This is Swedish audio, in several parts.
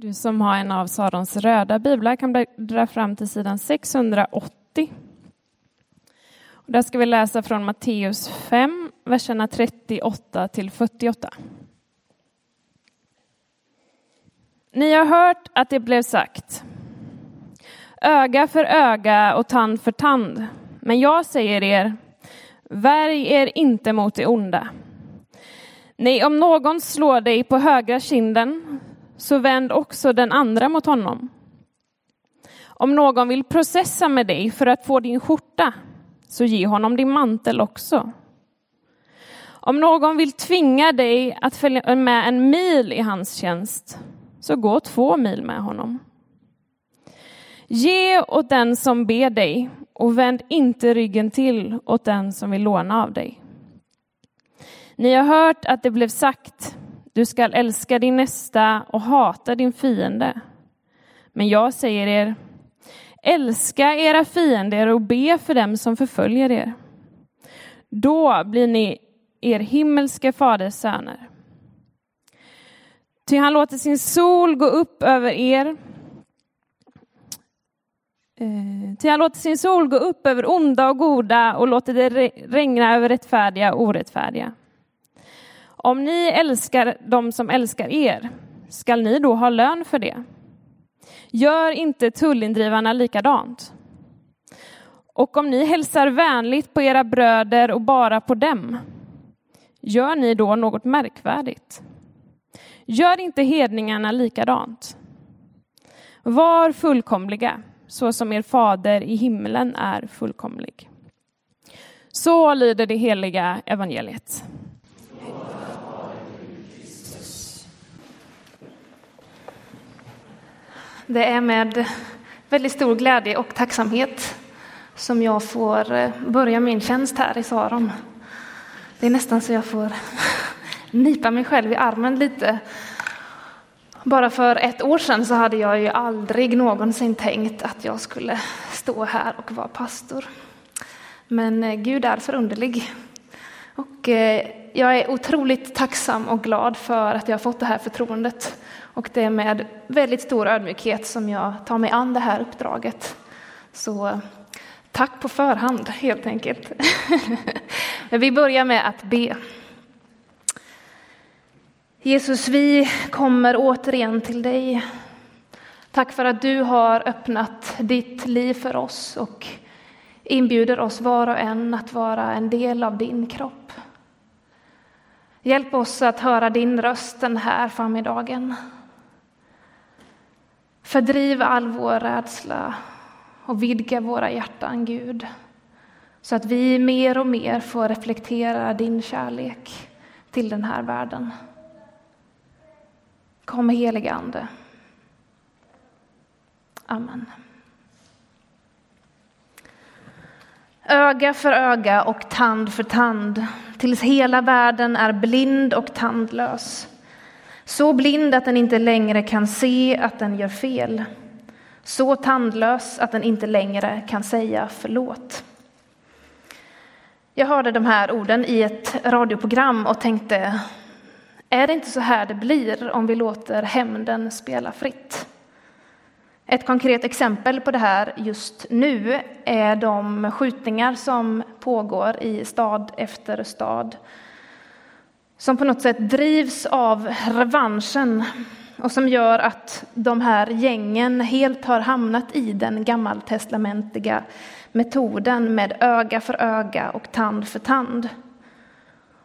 Du som har en av Sarons röda biblar kan dra fram till sidan 680. Och där ska vi läsa från Matteus 5, verserna 38 till 48. Ni har hört att det blev sagt öga för öga och tand för tand. Men jag säger er, värj er inte mot det onda. Nej, om någon slår dig på högra kinden så vänd också den andra mot honom. Om någon vill processa med dig för att få din skjorta, så ge honom din mantel också. Om någon vill tvinga dig att följa med en mil i hans tjänst, så gå två mil med honom. Ge åt den som ber dig och vänd inte ryggen till åt den som vill låna av dig. Ni har hört att det blev sagt, du skall älska din nästa och hata din fiende. Men jag säger er, älska era fiender och be för dem som förföljer er. Då blir ni er himmelske faders söner. Ty han låter sin sol gå upp över er. Eh, ty han låter sin sol gå upp över onda och goda och låter det regna över rättfärdiga och orättfärdiga. Om ni älskar dem som älskar er, skall ni då ha lön för det? Gör inte tullindrivarna likadant? Och om ni hälsar vänligt på era bröder och bara på dem, gör ni då något märkvärdigt? Gör inte hedningarna likadant? Var fullkomliga, så som er fader i himlen är fullkomlig. Så lyder det heliga evangeliet. Det är med väldigt stor glädje och tacksamhet som jag får eh, börja min tjänst här i Saron. Det är nästan så jag får nipa mig själv i armen lite. Bara för ett år sedan så hade jag ju aldrig någonsin tänkt att jag skulle stå här och vara pastor. Men eh, Gud är förunderlig. Och eh, jag är otroligt tacksam och glad för att jag har fått det här förtroendet. Och det är med väldigt stor ödmjukhet som jag tar mig an det här uppdraget. Så tack på förhand, helt enkelt. Vi börjar med att be. Jesus, vi kommer återigen till dig. Tack för att du har öppnat ditt liv för oss och inbjuder oss var och en att vara en del av din kropp. Hjälp oss att höra din röst den här förmiddagen. Fördriv all vår rädsla och vidga våra hjärtan, Gud, så att vi mer och mer får reflektera din kärlek till den här världen. Kom helige Ande. Amen. Öga för öga och tand för tand tills hela världen är blind och tandlös. Så blind att den inte längre kan se att den gör fel. Så tandlös att den inte längre kan säga förlåt. Jag hörde de här orden i ett radioprogram och tänkte, är det inte så här det blir om vi låter hämnden spela fritt? Ett konkret exempel på det här just nu är de skjutningar som pågår i stad efter stad som på något sätt drivs av revanschen och som gör att de här gängen helt har hamnat i den gammaltestamentliga metoden med öga för öga och tand för tand.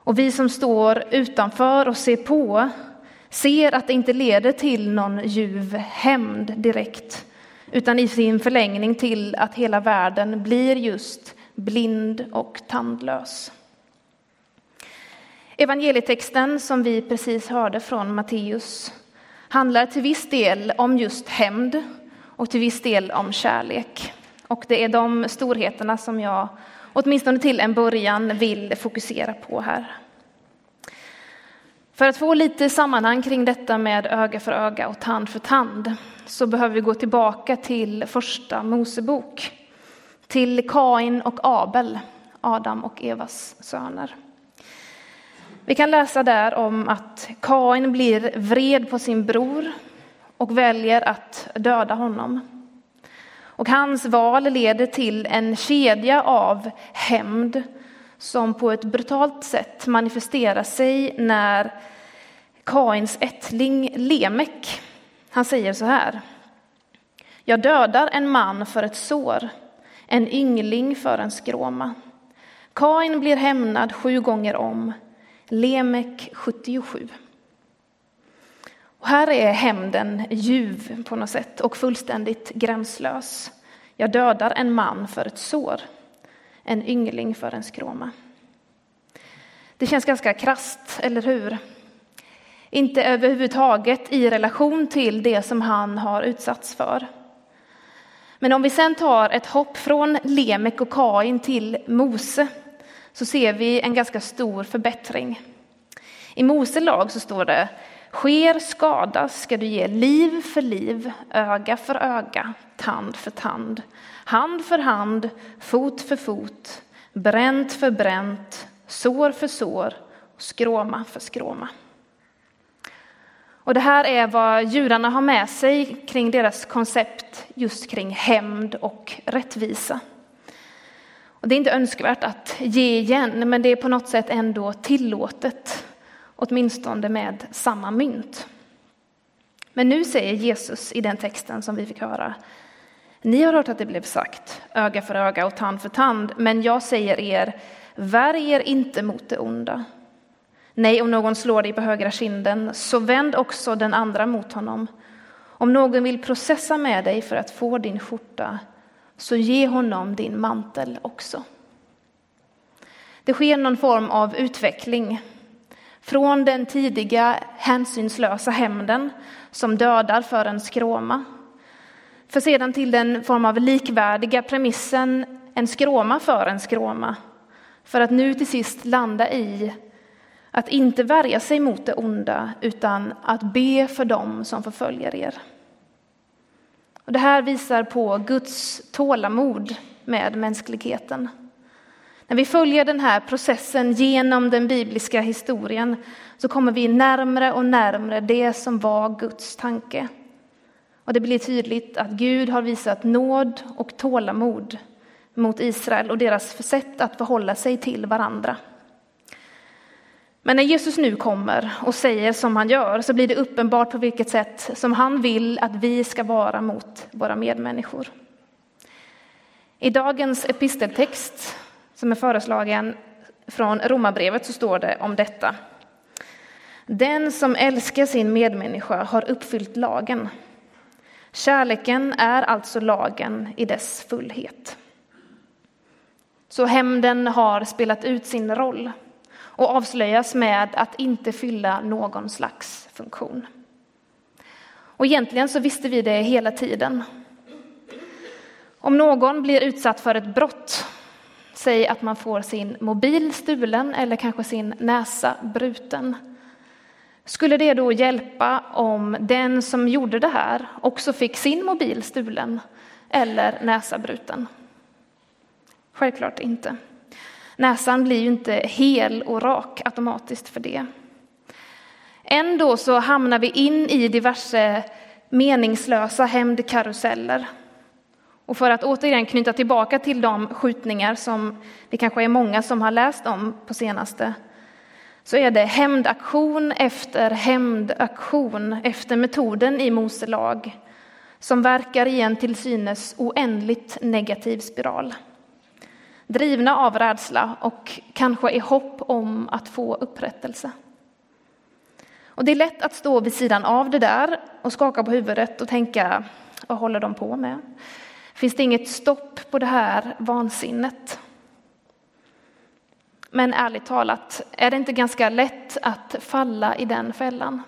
Och vi som står utanför och ser på ser att det inte leder till någon ljuv hämnd direkt utan i sin förlängning till att hela världen blir just blind och tandlös. Evangelietexten som vi precis hörde från Matteus handlar till viss del om just hämnd och till viss del om kärlek. Och det är de storheterna som jag åtminstone till en början vill fokusera på här. För att få lite sammanhang kring detta med öga för öga och tand för tand så behöver vi gå tillbaka till första Mosebok, till Kain och Abel, Adam och Evas söner. Vi kan läsa där om att Kain blir vred på sin bror och väljer att döda honom. Och hans val leder till en kedja av hämnd som på ett brutalt sätt manifesterar sig när Kains ättling Lemek, han säger så här. Jag dödar en man för ett sår, en yngling för en skråma. Kain blir hämnad sju gånger om, Lemek 77. Och här är hämnden ljuv på något sätt och fullständigt gränslös. Jag dödar en man för ett sår, en yngling för en skråma. Det känns ganska krast, eller hur? Inte överhuvudtaget i relation till det som han har utsatts för. Men om vi sen tar ett hopp från Lemek och Kain till Mose så ser vi en ganska stor förbättring. I Mose lag så står det Sker skada ska du ge liv för liv, öga för öga, tand för tand, hand för hand, fot för fot, bränt för bränt, sår för sår, skråma för skråma. Och det här är vad judarna har med sig kring deras koncept just kring hämnd och rättvisa. Och det är inte önskvärt att ge igen, men det är på något sätt ändå tillåtet, åtminstone med samma mynt. Men nu säger Jesus i den texten som vi fick höra, ni har hört att det blev sagt, öga för öga och tand för tand, men jag säger er, värj er inte mot det onda. Nej, om någon slår dig på högra kinden, så vänd också den andra mot honom. Om någon vill processa med dig för att få din skjorta, så ge honom din mantel också. Det sker någon form av utveckling från den tidiga hänsynslösa hämnden som dödar för en skråma, för sedan till den form av likvärdiga premissen en skråma för en skråma, för att nu till sist landa i att inte värja sig mot det onda, utan att be för dem som förföljer er. Och det här visar på Guds tålamod med mänskligheten. När vi följer den här processen genom den bibliska historien så kommer vi närmre och närmre det som var Guds tanke. Och det blir tydligt att Gud har visat nåd och tålamod mot Israel och deras sätt att förhålla sig till varandra. Men när Jesus nu kommer och säger som han gör så blir det uppenbart på vilket sätt som han vill att vi ska vara mot våra medmänniskor. I dagens episteltext som är föreslagen från Romarbrevet så står det om detta. Den som älskar sin medmänniska har uppfyllt lagen. Kärleken är alltså lagen i dess fullhet. Så hämnden har spelat ut sin roll och avslöjas med att inte fylla någon slags funktion. Och egentligen så visste vi det hela tiden. Om någon blir utsatt för ett brott, säg att man får sin mobil stulen eller kanske sin näsa bruten. Skulle det då hjälpa om den som gjorde det här också fick sin mobil stulen eller näsa bruten? Självklart inte. Näsan blir ju inte hel och rak automatiskt för det. Ändå så hamnar vi in i diverse meningslösa hämndkaruseller. Och för att återigen knyta tillbaka till de skjutningar som det kanske är många som har läst om på senaste, så är det hämndaktion efter hämndaktion efter metoden i Mose lag som verkar i en till synes oändligt negativ spiral drivna av rädsla och kanske i hopp om att få upprättelse. Och det är lätt att stå vid sidan av det där och skaka på huvudet och tänka, vad håller de på med? Finns det inget stopp på det här vansinnet? Men ärligt talat, är det inte ganska lätt att falla i den fällan?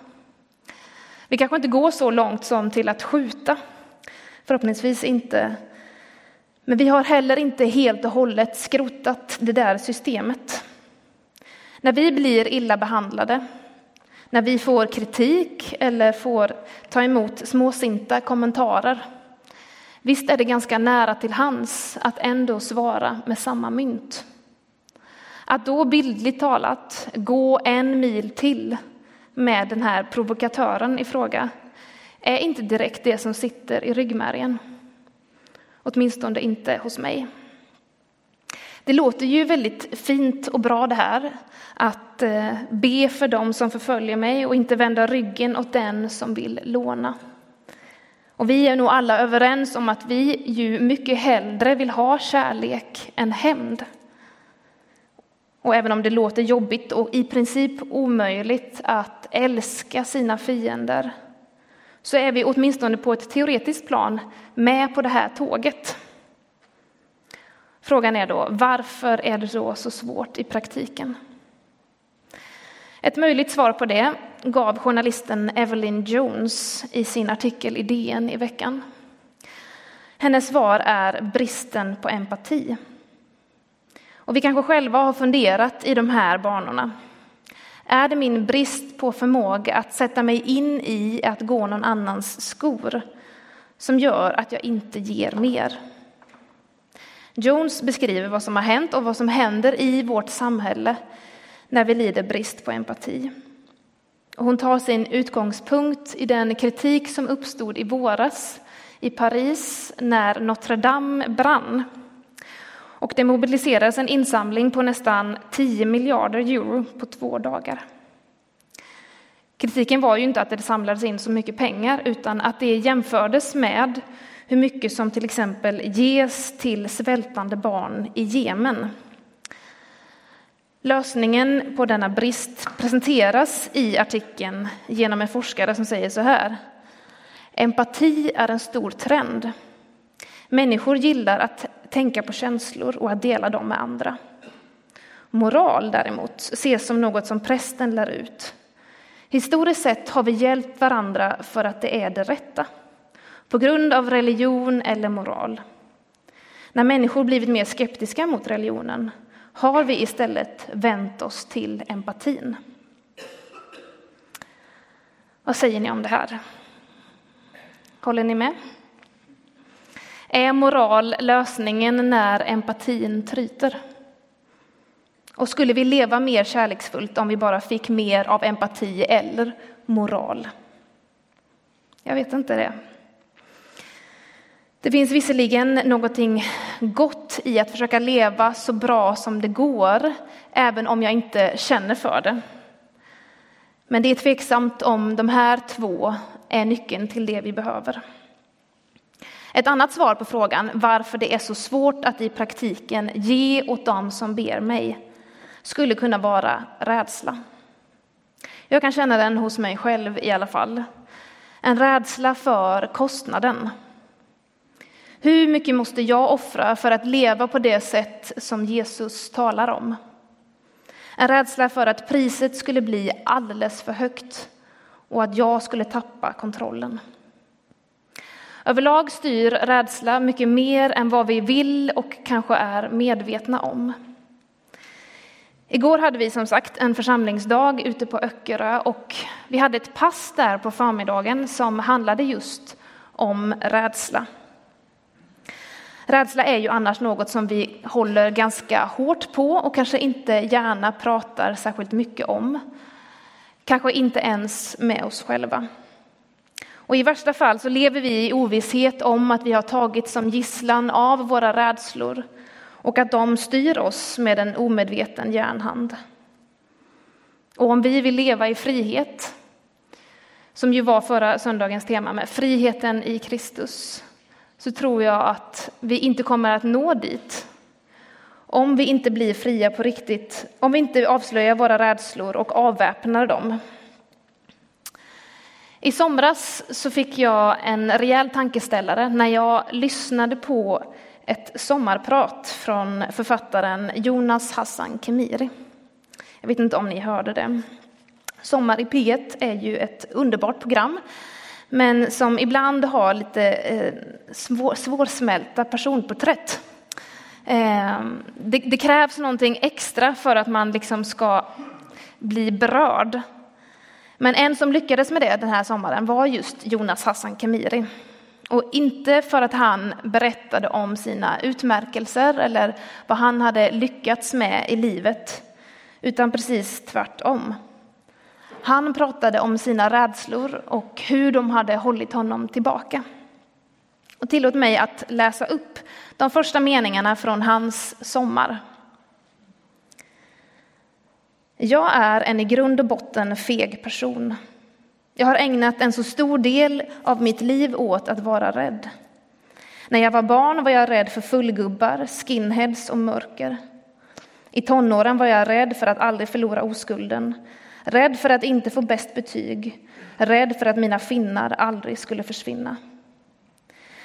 Vi kanske inte går så långt som till att skjuta, förhoppningsvis inte men vi har heller inte helt och hållet skrotat det där systemet. När vi blir illa behandlade, när vi får kritik eller får ta emot småsinta kommentarer, visst är det ganska nära till hands att ändå svara med samma mynt. Att då bildligt talat gå en mil till med den här provokatören i fråga är inte direkt det som sitter i ryggmärgen. Åtminstone inte hos mig. Det låter ju väldigt fint och bra det här, att eh, be för dem som förföljer mig och inte vända ryggen åt den som vill låna. Och vi är nog alla överens om att vi ju mycket hellre vill ha kärlek än hämnd. Och även om det låter jobbigt och i princip omöjligt att älska sina fiender så är vi åtminstone på ett teoretiskt plan med på det här tåget. Frågan är då, varför är det då så svårt i praktiken? Ett möjligt svar på det gav journalisten Evelyn Jones i sin artikel i DN i veckan. Hennes svar är bristen på empati. Och vi kanske själva har funderat i de här banorna. Är det min brist på förmåga att sätta mig in i att gå någon annans skor som gör att jag inte ger mer? Jones beskriver vad som har hänt och vad som händer i vårt samhälle när vi lider brist på empati. Och hon tar sin utgångspunkt i den kritik som uppstod i våras i Paris när Notre Dame brann. Och det mobiliserades en insamling på nästan 10 miljarder euro på två dagar. Kritiken var ju inte att det samlades in så mycket pengar utan att det jämfördes med hur mycket som till exempel ges till svältande barn i Jemen. Lösningen på denna brist presenteras i artikeln genom en forskare som säger så här. Empati är en stor trend. Människor gillar att tänka på känslor och att dela dem med andra. Moral däremot ses som något som prästen lär ut. Historiskt sett har vi hjälpt varandra för att det är det rätta på grund av religion eller moral. När människor blivit mer skeptiska mot religionen har vi istället vänt oss till empatin. Vad säger ni om det här? Håller ni med? Är moral lösningen när empatin tryter? Och skulle vi leva mer kärleksfullt om vi bara fick mer av empati eller moral? Jag vet inte det. Det finns visserligen någonting gott i att försöka leva så bra som det går, även om jag inte känner för det. Men det är tveksamt om de här två är nyckeln till det vi behöver. Ett annat svar på frågan varför det är så svårt att i praktiken ge åt dem som ber mig skulle kunna vara rädsla. Jag kan känna den hos mig själv i alla fall. En rädsla för kostnaden hur mycket måste jag offra för att leva på det sätt som Jesus talar om? En rädsla för att priset skulle bli alldeles för högt och att jag skulle tappa kontrollen. Överlag styr rädsla mycket mer än vad vi vill och kanske är medvetna om. Igår hade vi som sagt en församlingsdag ute på Öckerö och vi hade ett pass där på förmiddagen som handlade just om rädsla. Rädsla är ju annars något som vi håller ganska hårt på och kanske inte gärna pratar särskilt mycket om. Kanske inte ens med oss själva. Och i värsta fall så lever vi i ovisshet om att vi har tagits som gisslan av våra rädslor och att de styr oss med en omedveten järnhand. Och om vi vill leva i frihet, som ju var förra söndagens tema med friheten i Kristus, så tror jag att vi inte kommer att nå dit. Om vi inte blir fria på riktigt, om vi inte avslöjar våra rädslor och avväpnar dem. I somras så fick jag en rejäl tankeställare när jag lyssnade på ett sommarprat från författaren Jonas Hassan Khemiri. Jag vet inte om ni hörde det. Sommar i P1 är ju ett underbart program men som ibland har lite eh, svår, svårsmälta personporträtt. Eh, det, det, krävs någonting extra för att man liksom ska bli berörd. Men en som lyckades med det den här sommaren var just Jonas Hassan Khemiri. Och inte för att han berättade om sina utmärkelser eller vad han hade lyckats med i livet, utan precis tvärtom. Han pratade om sina rädslor och hur de hade hållit honom tillbaka. Och tillåt mig att läsa upp de första meningarna från hans sommar. Jag är en i grund och botten feg person. Jag har ägnat en så stor del av mitt liv åt att vara rädd. När jag var barn var jag rädd för fullgubbar, skinheads och mörker. I tonåren var jag rädd för att aldrig förlora oskulden, rädd för att inte få bäst betyg, rädd för att mina finnar aldrig skulle försvinna.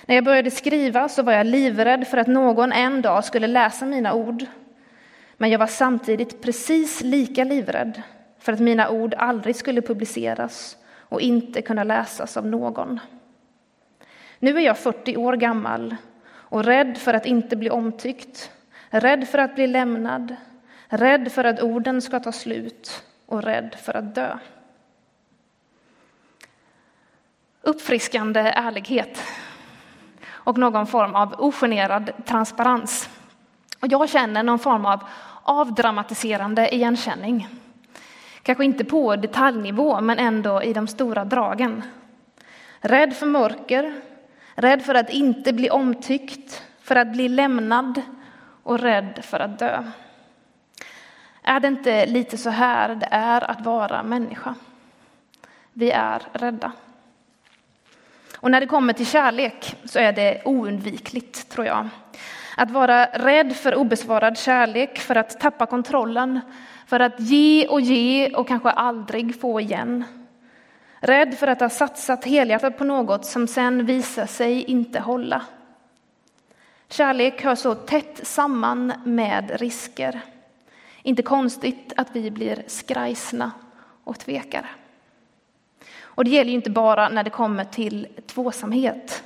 När jag började skriva så var jag livrädd för att någon en dag skulle läsa mina ord. Men jag var samtidigt precis lika livrädd för att mina ord aldrig skulle publiceras och inte kunna läsas av någon. Nu är jag 40 år gammal och rädd för att inte bli omtyckt, rädd för att bli lämnad, rädd för att orden ska ta slut och rädd för att dö. Uppfriskande ärlighet och någon form av ogenerad transparens. Och jag känner någon form av avdramatiserande igenkänning. Kanske inte på detaljnivå, men ändå i de stora dragen. Rädd för mörker, rädd för att inte bli omtyckt, för att bli lämnad och rädd för att dö. Är det inte lite så här det är att vara människa? Vi är rädda. Och när det kommer till kärlek så är det oundvikligt, tror jag. Att vara rädd för obesvarad kärlek, för att tappa kontrollen, för att ge och ge och kanske aldrig få igen. Rädd för att ha satsat helhjärtat på något som sen visar sig inte hålla. Kärlek hör så tätt samman med risker. Inte konstigt att vi blir skrajsna och tvekar. Och det gäller ju inte bara när det kommer till tvåsamhet.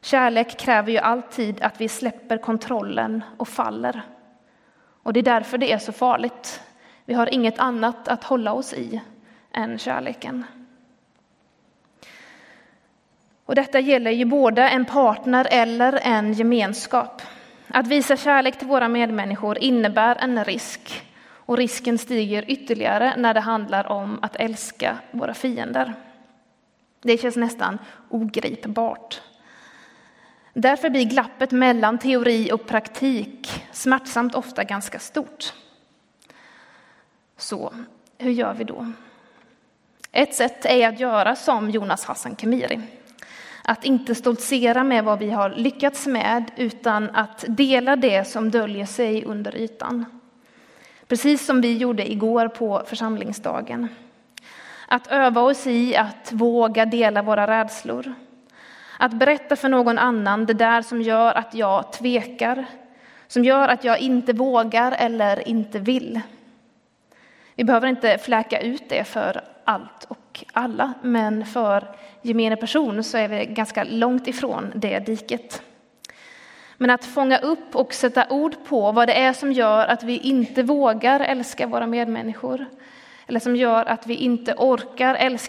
Kärlek kräver ju alltid att vi släpper kontrollen och faller. Och det är därför det är så farligt. Vi har inget annat att hålla oss i än kärleken. Och detta gäller ju både en partner eller en gemenskap. Att visa kärlek till våra medmänniskor innebär en risk och risken stiger ytterligare när det handlar om att älska våra fiender. Det känns nästan ogripbart. Därför blir glappet mellan teori och praktik smärtsamt ofta ganska stort. Så hur gör vi då? Ett sätt är att göra som Jonas Hassan Khemiri. Att inte stoltsera med vad vi har lyckats med utan att dela det som döljer sig under ytan. Precis som vi gjorde igår på församlingsdagen. Att öva oss i att våga dela våra rädslor. Att berätta för någon annan det där som gör att jag tvekar, som gör att jag inte vågar eller inte vill. Vi behöver inte fläka ut det för allt och alla, men för gemene person så är vi ganska långt ifrån det diket. Men att fånga upp och sätta ord på vad det är som gör att vi inte vågar älska våra medmänniskor, eller som gör att vi inte orkar älska